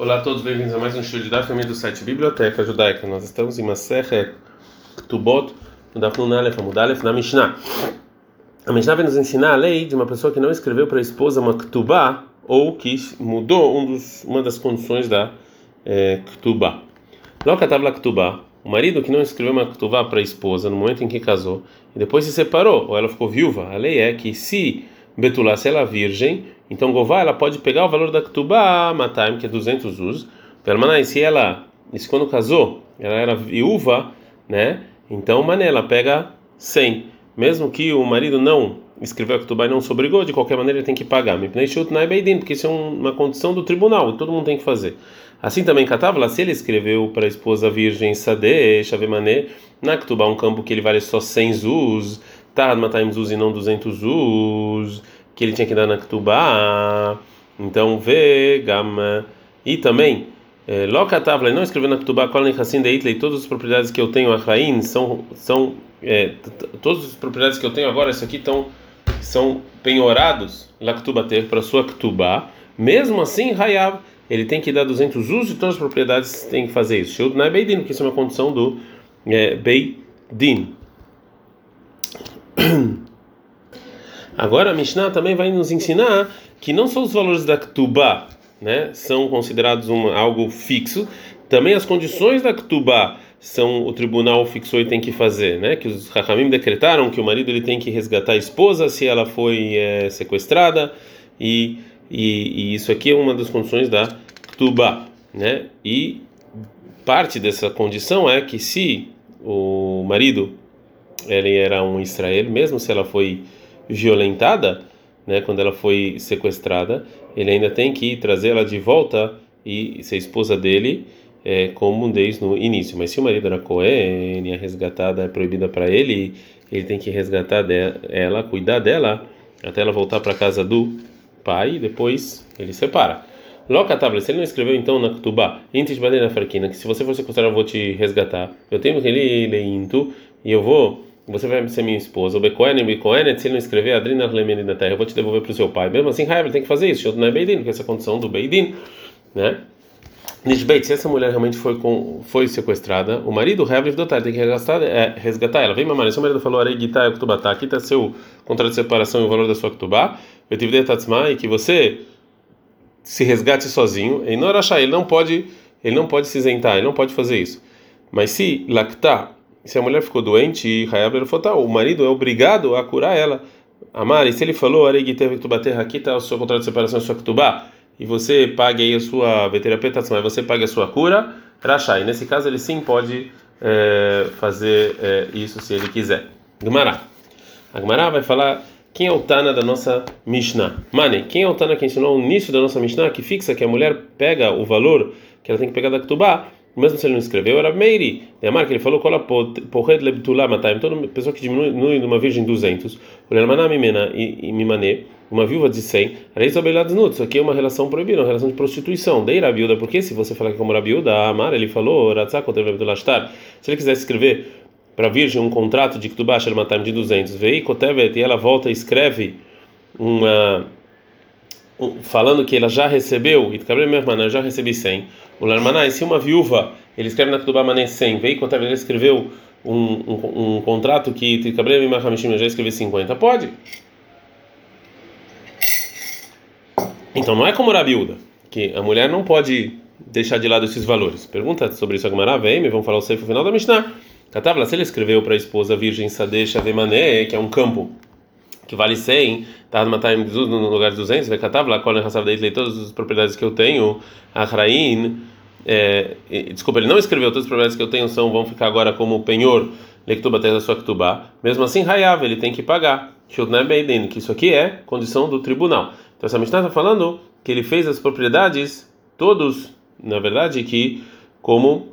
Olá a todos, bem-vindos a mais um show de Daf do site Biblioteca Judaica. Nós estamos em Maserhet Tubot, no Daf Nunalef Amudalef, na Mishnah. A Mishnah vem nos ensinar a lei de uma pessoa que não escreveu para a esposa uma Ktubá ou que mudou um dos, uma das condições da é, Ktubá. Loca tabla Ktubá, o marido que não escreveu uma Ktubá para a esposa no momento em que casou e depois se separou ou ela ficou viúva, a lei é que se Betulá, se ela é virgem, então Gová ela pode pegar o valor da Ktubá, Mataim, que é 200 us. Permanai, se ela, se quando casou, ela era viúva, né? Então Mané, ela pega 100. Mesmo que o marido não escreveu a Ktubá e não se obrigou, de qualquer maneira ele tem que pagar. Porque isso é uma condição do tribunal, todo mundo tem que fazer. Assim também Katavla, se ele escreveu para a esposa virgem Sade, Shavemané, na Ktubá, um campo que ele vale só 100 us, Tad Mataim Zuz e não 200 Zuz, que ele tinha que dar na Ktubá. Então, vê, Gama. E também, é, Loka Tavla, não escreveu na Ktubá, Kolin Hassin Deitley, todas as propriedades que eu tenho, Achrain, são. são é, todas as propriedades que eu tenho agora, isso aqui estão são penhorados lá Ktubá ter para sua Ktubá. Mesmo assim, Hayav, ele tem que dar 200 usos e todas as propriedades têm que fazer isso. Shud não é Beidin, porque isso é uma condição do é, Beidin. Agora a Mishnah também vai nos ensinar que não só os valores da Ktubá né, são considerados um, algo fixo, também as condições da Ktubá são o tribunal fixou e tem que fazer, né? Que os Hakamim decretaram que o marido ele tem que resgatar a esposa se ela foi é, sequestrada e, e, e, isso aqui é uma das condições da Ktubá, né? E parte dessa condição é que se o marido ele era um Israel, mesmo se ela foi violentada, né, quando ela foi sequestrada, ele ainda tem que trazê-la de volta e ser esposa dele, é, como desde no início. Mas se o marido era Cohen a resgatada é proibida para ele, ele tem que resgatar ela, cuidar dela, até ela voltar para casa do pai e depois ele separa. Loca tabla, se ele não escreveu então na Ktubá, Intis na Farquina, que se você for sequestrado eu vou te resgatar. Eu tenho que ele intu e eu vou você vai ser minha esposa. O Bekoenem, Bekoenet, se ele não escrever Adrina Lemeni da terra, eu vou te devolver para o seu pai. Mesmo assim, Raiva tem que fazer isso. Não é Beidin, porque essa é a condição do Beidin, né? Nishbeit, se essa mulher realmente foi, com, foi sequestrada, o marido, Raiva Dotar, tem que resgatar, é, resgatar ela. Vem, mamãe, seu marido falou, Arei Gitá, Ktubatá, aqui está seu contrato de separação e o valor da sua Ktubá, eu tive de Tatsma, e que você se resgate sozinho, e não ele não pode, ele não pode se isentar, ele não pode fazer isso. Mas se lactar se a mulher ficou doente e o marido é obrigado a curar ela. Amari, se ele falou, aqui, está o seu contrato de separação, sua ktubá, e você pague aí a sua veterapetação, mas você paga a sua cura, rachai. Nesse caso, ele sim pode é, fazer é, isso se ele quiser. Gmará. A Gmará vai falar quem é o Tana da nossa Mishnah. Mane, quem é o Tana que ensinou o início da nossa Mishnah, que fixa que a mulher pega o valor que ela tem que pegar da Ktubá, mesmo se ele não escreveu, era Meiri. Neymar, que ele falou, cola porred lebtulá mataim, toda pessoa que diminui de uma virgem 200, olhamaná mimena e mimané, uma viúva de 100, reis obelados nuts, isso aqui é uma relação proibida, uma relação de prostituição. Dei rabiuda, porque se você falar que é como rabiuda, a Amar, ele falou, ratzak, se ele quisesse escrever para a virgem um contrato de ktubá, mataim de 200, vei, e ela volta e escreve uma falando que ela já recebeu, e eu já recebi 100. O Larmanai, se uma viúva, ele escreve na Ketubá Mané 100, veio contar, ele escreveu um, um, um contrato que Ticabreira e já escreveu 50, pode. Então não é como Rabiúda, que a mulher não pode deixar de lado esses valores. Pergunta sobre isso a Gemara, vem, vamos falar o seifo final da Mishnah. Catavla, se ele escreveu para a esposa virgem Sadesha Vemané, que é um campo que vale 100, tá no lugar de 200, vai catar lá qual é a dele todas as propriedades que eu tenho, a Rain, é, desculpa, ele não escreveu todas as propriedades que eu tenho são vão ficar agora como penhor, lektuba da sua ktubá. Mesmo assim, Hayav, ele tem que pagar. Que isso aqui é condição do tribunal. Então essa Mishnah está falando que ele fez as propriedades todos, na verdade, que como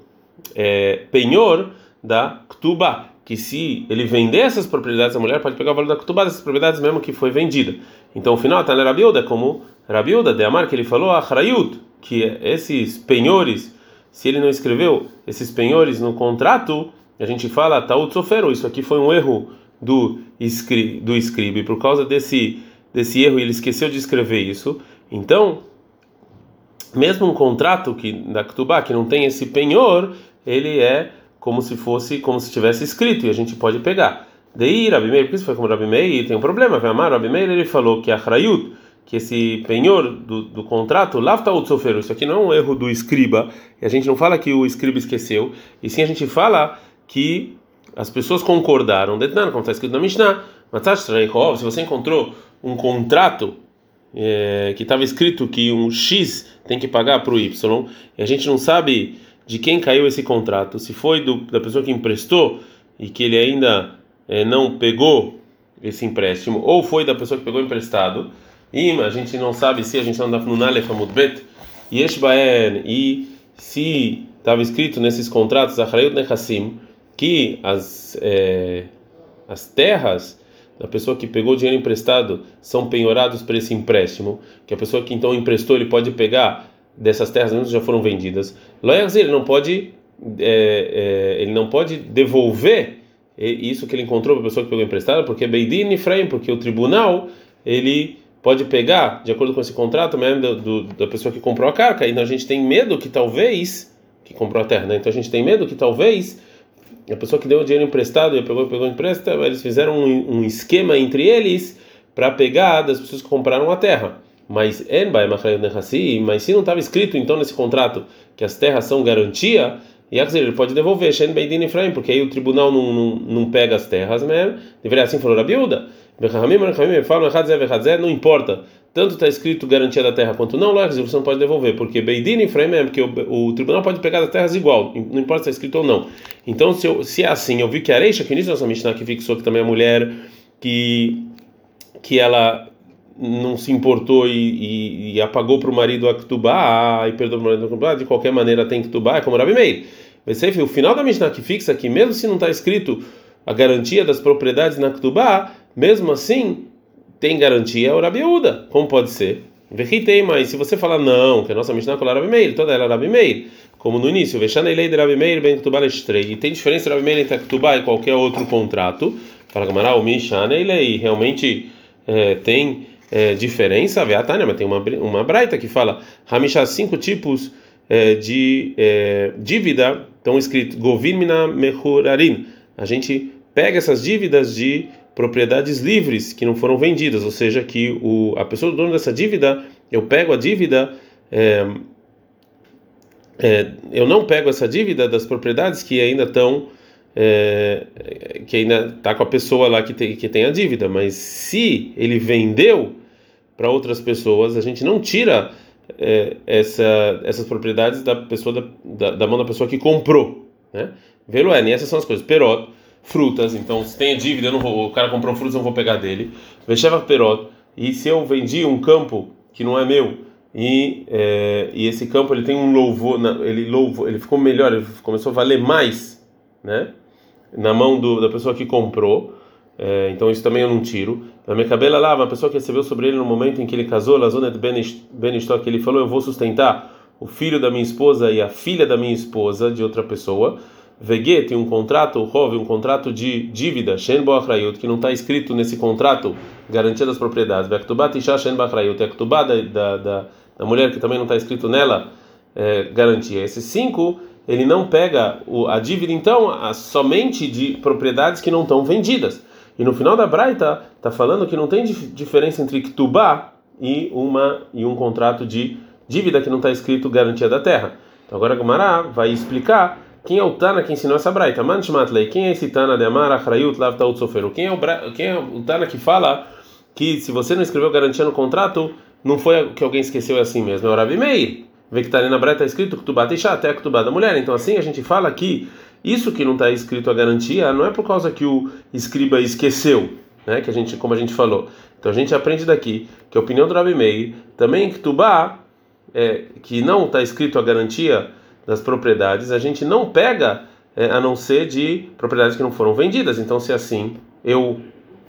é, penhor da ktubá que se ele vender essas propriedades, a mulher pode pegar o valor da kutubá dessas propriedades mesmo que foi vendida. Então, o final está na Rabiuda, como Rabiuda de Amar, que ele falou a Harayut, que esses penhores, se ele não escreveu esses penhores no contrato, a gente fala Taut Sofero, isso aqui foi um erro do, escri, do escribe, por causa desse, desse erro ele esqueceu de escrever isso. Então, mesmo um contrato que da Ktubá que não tem esse penhor, ele é como se fosse como se tivesse escrito e a gente pode pegar. Daí Rabi Meir, isso foi como Rabi Meir, tem um problema, vai amar Rabi Meir, ele falou que a Hrayut, que esse penhor do, do contrato, o sofer, isso aqui não é um erro do escriba, e a gente não fala que o escriba esqueceu, e sim a gente fala que as pessoas concordaram, detnan, como está escrito na Mishnah, se você encontrou um contrato é, que estava escrito que um X tem que pagar para o Y, e a gente não sabe de quem caiu esse contrato, se foi do, da pessoa que emprestou e que ele ainda é, não pegou esse empréstimo, ou foi da pessoa que pegou emprestado, e a gente não sabe se a gente está no Nalef Amudbet, e e se estava escrito nesses contratos, Achrayut Nechassim, que as, é, as terras da pessoa que pegou dinheiro emprestado são penhorados por esse empréstimo, que a pessoa que então emprestou ele pode pegar dessas terras já foram vendidas. Ele não pode é, é, ele não pode devolver isso que ele encontrou para a pessoa que pegou emprestado, porque Beidin e Freim, porque o tribunal ele pode pegar, de acordo com esse contrato, mesmo do, do, da pessoa que comprou a carga. Então a gente tem medo que talvez que comprou a terra, né? Então a gente tem medo que talvez a pessoa que deu o dinheiro emprestado e pegou pegou empréstimo, eles fizeram um, um esquema entre eles para pegar das pessoas que compraram a terra. Mas mas se não estava escrito então nesse contrato que as terras são garantia, ele pode devolver Shen Beidin Efraim, porque aí o tribunal não, não, não pega as terras mesmo. Deveria assim falou a biúda. Não importa, tanto está escrito garantia da terra quanto não, você não pode devolver, porque Beidin e Freim é porque o, o, tribunal pode pegar as terras igual, não importa se está escrito ou não. Então, se, eu, se é assim, eu vi que a Areixa, que nisso nossa Mishnah que fixou que também é mulher que, que ela não se importou e, e, e apagou para o marido a Ktubá, e perdoou para o marido a Ktubá, de qualquer maneira tem Ktubá, é como Rabi Meir. O final da Mishnah que fixa que mesmo se não está escrito a garantia das propriedades na Ktubá, mesmo assim tem garantia o Rabi Uda. Como pode ser? Verritei, mas se você falar não, que a nossa Mishnah é Rabi Meir, toda ela é Rabi Meir, como no início, Vexanei lei de Rabi Meir ben Ktubá lestrei, e tem diferença Rabi Meir entre Ktubá e qualquer outro contrato, fala Gamará, o Mishanei lei, realmente é, tem é, diferença, Veatânia, mas tem uma, uma braita que fala Hamishá, cinco tipos é, de é, dívida, estão escritos Govinmina Mechurarin. A gente pega essas dívidas de propriedades livres que não foram vendidas, ou seja, que o, a pessoa do dono dessa dívida, eu pego a dívida, é, é, eu não pego essa dívida das propriedades que ainda estão é, que ainda está com a pessoa lá que tem, que tem a dívida, mas se ele vendeu para outras pessoas, a gente não tira é, essa, essas propriedades da pessoa da, da, mão da pessoa que comprou, né? Velo é, essas são as coisas. Perot, frutas, então se tem dívida, eu não vou, o cara comprou frutas, eu não vou pegar dele. Vecheva perot, e se eu vendi um campo que não é meu e, é, e esse campo ele tem um louvor, ele louvou, ele ficou melhor, ele começou a valer mais, né? Na mão do, da pessoa que comprou. É, então isso também eu não tiro. Na minha cabela lá, uma pessoa que recebeu sobre ele no momento em que ele casou, de que ele falou: Eu vou sustentar o filho da minha esposa e a filha da minha esposa de outra pessoa. Vegue tem um contrato, Rove, um contrato de dívida, Shen que não está escrito nesse contrato, garantia das propriedades. Bektubá Tisha Shen é a da, da, da, mulher que também não está escrito nela, é, garantia. Esses cinco, ele não pega o, a dívida, então, a, somente de propriedades que não estão vendidas. E no final da Braita, está falando que não tem dif diferença entre Ktubá e, uma, e um contrato de dívida que não está escrito garantia da terra. Então agora Gumará vai explicar quem é o Tana que ensinou essa braita? Manshmatlei. Quem é esse Tana de Amar Achrayut Lav Taut Soferu? Quem é o quem é o Tana que fala que se você não escreveu garantia no contrato, não foi que alguém esqueceu é assim mesmo? É o Rabi Meir. Vê que está escrito Ktubá Teixá, até a Ktubá da mulher. Então assim a gente fala que isso que não está escrito a garantia não é por causa que o escriba esqueceu, né? Que a gente, como a gente falou. Então a gente aprende daqui que a opinião do Rabi Meir também Ktubá é, que não está escrito a garantia das propriedades, a gente não pega é, a não ser de propriedades que não foram vendidas. Então, se assim, eu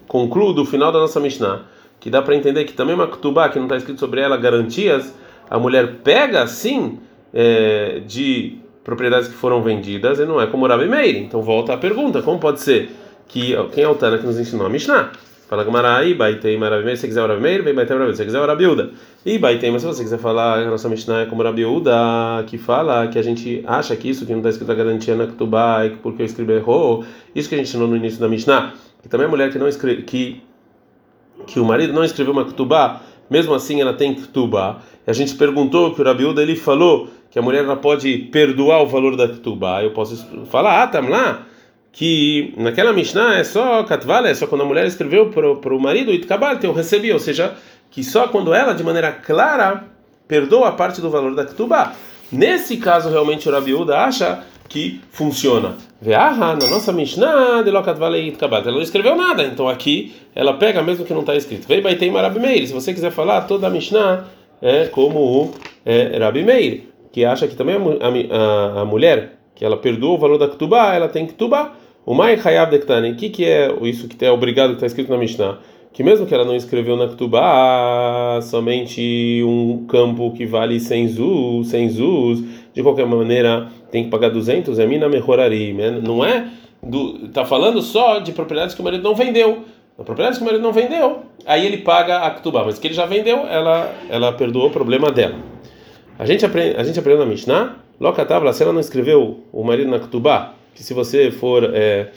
concluo do final da nossa Mishnah que dá para entender que também uma ktubá, que não está escrito sobre ela garantias, a mulher pega sim é, de propriedades que foram vendidas e não é como Rabi Meir. Então volta a pergunta: como pode ser que quem é o Tana que nos ensinou a Mishnah? Fala Gamara, aí baitei Maravimeir, se quiser o Rabimeir, vem baitei Maravimeir, se quiser o Rabiuda. E baitei, mas se você quiser falar, a nossa Mishnah é como Rabiuda, que fala que a gente acha que isso que não está escrito a garantia na Ketubá, e porque eu escrevi errou, isso que a gente ensinou no início da Mishnah, que também a mulher que não escreve, que, que o marido não escreveu uma Ketubá, mesmo assim ela tem Ketubá. E a gente perguntou que o Rabiuda ele falou que a mulher ela pode perdoar o valor da Ketubá. Eu posso falar, ah, tá lá que naquela Mishnah é só Katvala, é só quando a mulher escreveu para o marido e Kabal, eu recebi, ou seja, que só quando ela, de maneira clara, perdoa a parte do valor da Ketubá. Nesse caso, realmente, o Rabiuda acha que funciona. Veaha, na nossa Mishnah, de Lokatvalei Kabal, ela não escreveu nada, então aqui ela pega mesmo que não está escrito. Vei Baitei Rabi Meir, se você quiser falar, toda a Mishnah é como o é, Rabi Meir, que acha que também a, a, a mulher que ela perdoa o valor da Ketubá, ela tem Ketubá. O Mai Hayav Dektani, o que, que é isso que é obrigado que está escrito na Mishnah? Que mesmo que ela não escreveu na Ketubá, somente um campo que vale 100 zuz, 100 zuz, de qualquer maneira tem que pagar 200, é mina mejorari, né? não é? Do, tá falando só de propriedades que o marido não vendeu. A propriedade que o marido não vendeu, aí ele paga a Ketubá, mas que ele já vendeu, ela, ela perdoou o problema dela. A gente aprende, a gente aprendeu na Mishnah Locatável, se ela não escreveu o marido na Ketubá, que se você for, é,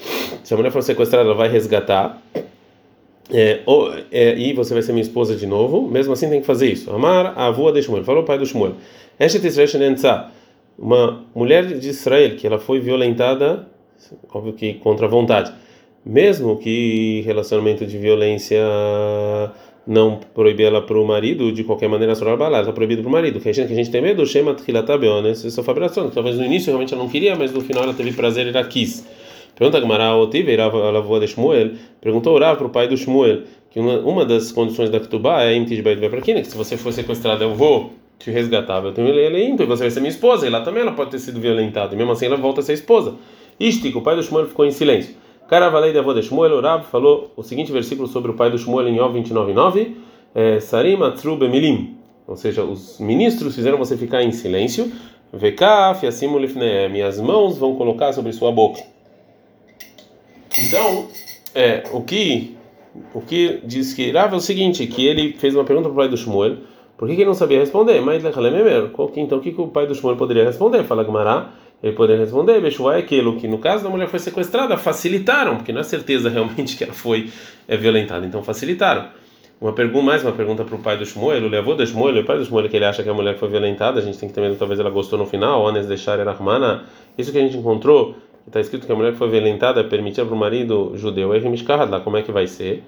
se a mulher for sequestrada, ela vai resgatar, é, ou, é, e você vai ser minha esposa de novo, mesmo assim tem que fazer isso. Amar a avó de Shmuel, falou o pai do Shmuel. Uma mulher de Israel que ela foi violentada, óbvio que contra a vontade, mesmo que relacionamento de violência não proibir ela para o marido, de qualquer maneira, a balada, está proibido para o marido. Que a gente, que a gente tem medo, Shema Tchilatabeon, isso é fabricação. Talvez no início realmente ela não queria, mas no final ela teve prazer e ela quis. Pergunta a Gamara, Otive, a avó de Shmuel, perguntou Rav para o pai do Shmuel, que uma, uma das condições da Ketubá é Imtijbait Beprakina, que se você for sequestrada, eu vou te resgatar, eu tenho ele ímpio, e você vai ser minha esposa, e lá também ela pode ter sido violentada, e mesmo assim ela volta a ser esposa. Istico, o pai do Shmuel ficou em silêncio. Caravalei de avô de Shmuel, o Rav falou o seguinte versículo sobre o pai do Shmuel em Ov 29.9, é, Sarim Atru Bemilim, ou seja, os ministros fizeram você ficar em silêncio, Vekaf Yassimu Lifneem, as mãos vão colocar sobre sua boca. Então, é, o que o que diz que Rav é o seguinte, que ele fez uma pergunta para o pai do Shmuel, por que, que ele não sabia responder? Mas então o que, que o pai do Shmuel poderia responder? Fala Gumará, ele poderia responder, Bechuvá é aquilo que no caso da mulher foi sequestrada, facilitaram, porque não é certeza realmente que ela foi é, violentada, então facilitaram. Uma pergunta, mais uma pergunta para o pai do Shmuel, o levou do Shmuel, o pai do Shmuel que ele acha que a mulher foi violentada, a gente tem que medo, talvez ela gostou no final, Ones deixar Rahmana, isso que a gente encontrou, está escrito que a mulher foi violentada permitia para o marido judeu, como é que vai ser?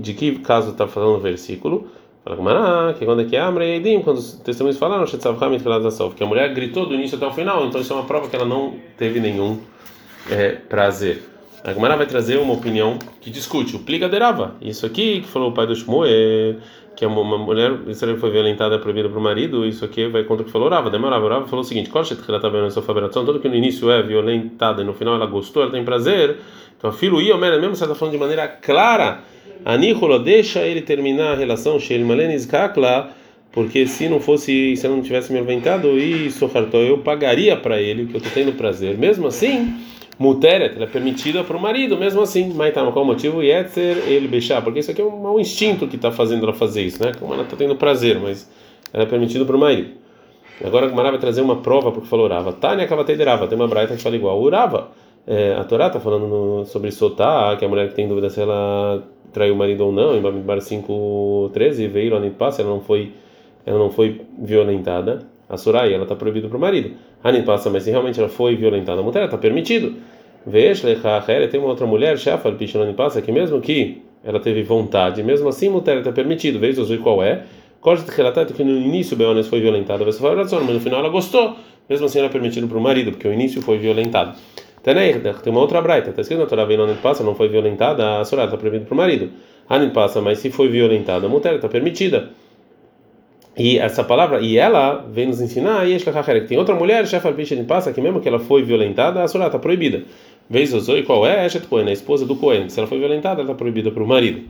de que caso está falando o versículo? Fala Gamara, que quando é que é Amre Eidim, quando os testemunhos falaram, que a mulher gritou do início até o final, então isso é uma prova que ela não teve nenhum é, prazer. A Gamara vai trazer uma opinião que discute o pliga derava. Isso aqui que falou o pai do Shmuel, que uma mulher Israel foi violentada, proibida para o marido, isso aqui vai contra o que falou Rava. Demorava, Rava falou o seguinte: Kolchet que ela está vendo sua fabricação, todo que no início é violentada e no final ela gostou, ela tem prazer. Então, filho e mesmo se ela está falando de maneira clara Anícola deixa ele terminar a relação Sheil Malenis Kakla, porque se não fosse, se eu não tivesse me inventado e Sohartó, eu pagaria para ele, que eu estou tendo prazer. Mesmo assim, Muteret, ela é permitida para o marido, mesmo assim. Mas tá, qual o motivo? Yetzer ele beijar, porque isso aqui é um mau instinto que está fazendo ela fazer isso, né? Como ela está tendo prazer, mas ela é permitida para o marido. Agora a vai trazer uma prova porque falou Rava. Tânia Kavatei Rava, tem uma braita que fala igual. O Rava, é, a Torá está falando no, sobre Sotá, que é a mulher que tem dúvida se ela traiu o marido ou não, em Bamidbar 5:13 veio Anit passa, ela não foi ela não foi violentada. A Surai, ela está proibida para o marido. Anit passa, mas se realmente ela foi violentada, a mulher está permitido. Veja, tem uma outra mulher, Shafal Pichanani passa, que mesmo que ela teve vontade, mesmo assim mulher está permitido. Veja qual é. Corte de relatar que no início Beones foi violentada, mas no final ela gostou. Mesmo assim, ela é permitido para o marido, porque o início foi violentado. Tem uma outra braita, está escrito na Torá, não passa, não foi violentada, a Sorá está proibida para o marido. Hanin passa, mas se foi violentada, a mulher está permitida. E essa palavra, e ela vem nos ensinar, e que tem outra mulher, chefe de passa, que mesmo que ela foi violentada, a Sorá está proibida. Vez e qual é? Eshet Cohen, a esposa do Cohen. Se ela foi violentada, ela está proibida para o marido.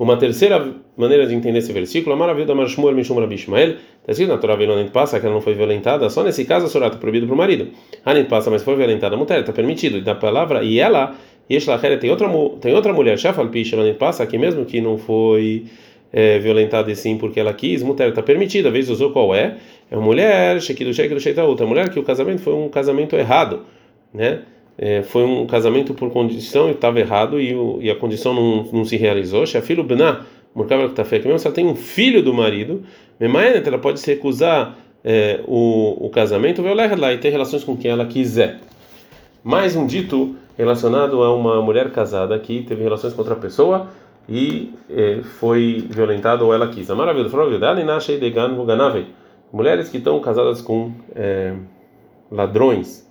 Uma terceira maneira de entender esse versículo, a maravilha da Marshmuel Mishum Rabi Ishmael, está escrito na Torá passa que ela não foi violentada, só nesse caso a Sorá está proibido para o marido. Anit passa, mas foi violentada, a mulher está permitido. E da palavra e ela, E tem outra, tem outra mulher, Shafalpi, passa aqui mesmo que não foi é, violentada sim porque ela quis, mulher está permitida, a vez usou qual é? É uma mulher, Shekidu Shekidu Sheita outra mulher que o casamento foi um casamento errado, né? É, foi um casamento por condição e estava errado e, o, e, a condição não, não se realizou. Shafilo Bená, está feio, mesmo se ela tem um filho do marido, Memaenet, ela pode se recusar é, o, o casamento, lá e ter relações com quem ela quiser. Mais um dito relacionado a uma mulher casada que teve relações com outra pessoa e eh, foi violentada ou ela quis. A maravilha Mulheres que estão casadas com eh, ladrões,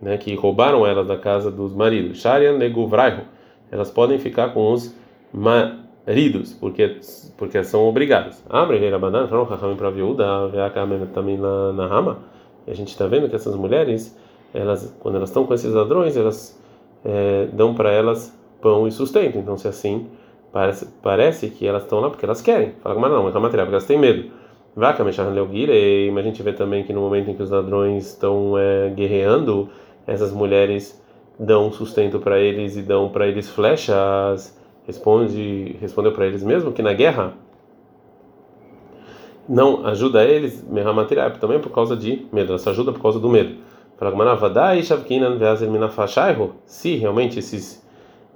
né, que roubaram elas da casa dos maridos. Sharian. Elas podem ficar com os maridos, porque porque são obrigadas. Abre Rabanan, falam para a viúva, também na, rama. A gente está vendo que essas mulheres, elas, quando elas estão com esses ladrões, elas é, dão para elas pão e sustento. Então, se assim parece, parece que elas estão lá porque elas querem. Fala, mas não, é material, porque elas têm medo. Vaca, mexer mas a gente vê também que no momento em que os ladrões estão é, guerreando, essas mulheres dão sustento para eles e dão para eles flechas. Responde, respondeu para eles mesmo que na guerra não ajuda eles, material, também por causa de medo. Só ajuda por causa do medo. Se realmente esses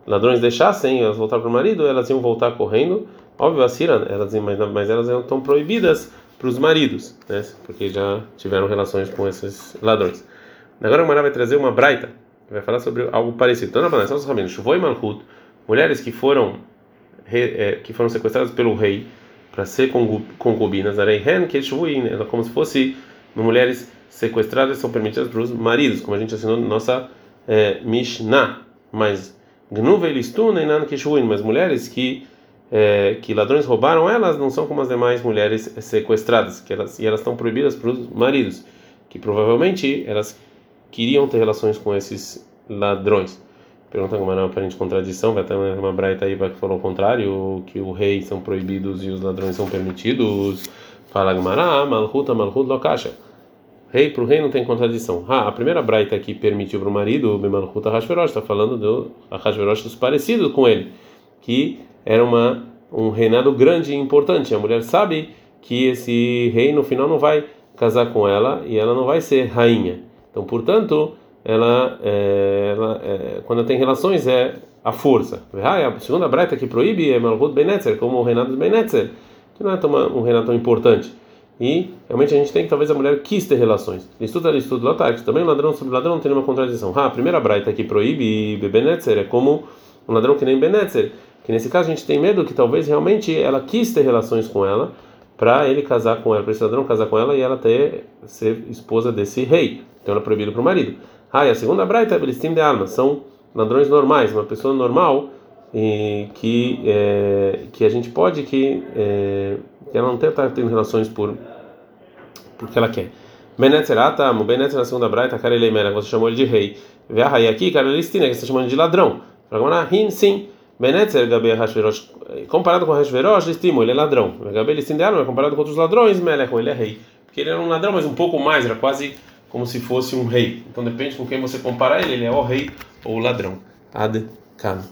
ladrões deixassem elas voltar para o marido, elas iam voltar correndo. Óbvio, as elas, mas elas estão proibidas para os maridos, né? porque já tiveram relações com esses ladrões. Agora a Mara vai trazer uma braita, vai falar sobre algo parecido. Então, na Banana, os rabinos, Shuvoi Malhut, mulheres que foram, é, que foram sequestradas pelo rei para ser concubinas, Areihen, que é como se fosse mulheres sequestradas são permitidas para os maridos, como a gente assinou na nossa é, Mishnah. Mas mas mulheres que é, que ladrões roubaram elas não são como as demais mulheres sequestradas, que elas e elas estão proibidas para os maridos, que provavelmente elas queriam ter relações com esses ladrões. Pergunta como é uma aparente contradição, vai ter uma braita aí que falou o contrário, que o rei são proibidos e os ladrões são permitidos. Fala Gamara, Malhuta, Malhut, Lokasha. Rei para o rei não tem contradição. Ah, a primeira braita que permitiu para o marido, o Bemalchuta Hashverosh, está falando do Hashverosh dos parecidos com ele, que era uma, um reinado grande e importante. A mulher sabe que esse rei no final não vai casar com ela e ela não vai ser rainha. Então, portanto, ela, é, ela é, quando tem relações é a força. A segunda braita que proíbe é Malchut Benetzer, como o reinado de Benetzer, que não é tão, um reinado tão importante. E realmente a gente tem que talvez a mulher quis ter relações. Estuda estudo latário, também ladrão sobre ladrão não tem nenhuma contradição. Ah, a primeira braita que proíbe Benetzer é como um ladrão que nem Benetzer, que nesse caso a gente tem medo que talvez realmente ela quis ter relações com ela para ele casar com ela, para esse ladrão casar com ela e ela ter ser esposa desse rei. Então ela é proibida para o marido. Ah, e a segunda braita Belistim de alma, são ladrões normais, uma pessoa normal e que é, que a gente pode que, é, que ela não estar tendo relações por porque ela quer. Benetzerata, o Benetzer na segunda braita, cara ele você chamou ele de rei. Vê aqui, cara Listina, que você está chamando de ladrão. Agora, sim. Benetzer, Gabi Hashverosh, comparado com Hashverosh, estimo, ele é ladrão. Gabi Listin de Arma, comparado com outros ladrões, Melech, ele é rei. Porque ele era um ladrão, mas um pouco mais, era quase como se fosse um rei. Então depende com quem você comparar ele, ele é o rei ou o ladrão. Ad Kano.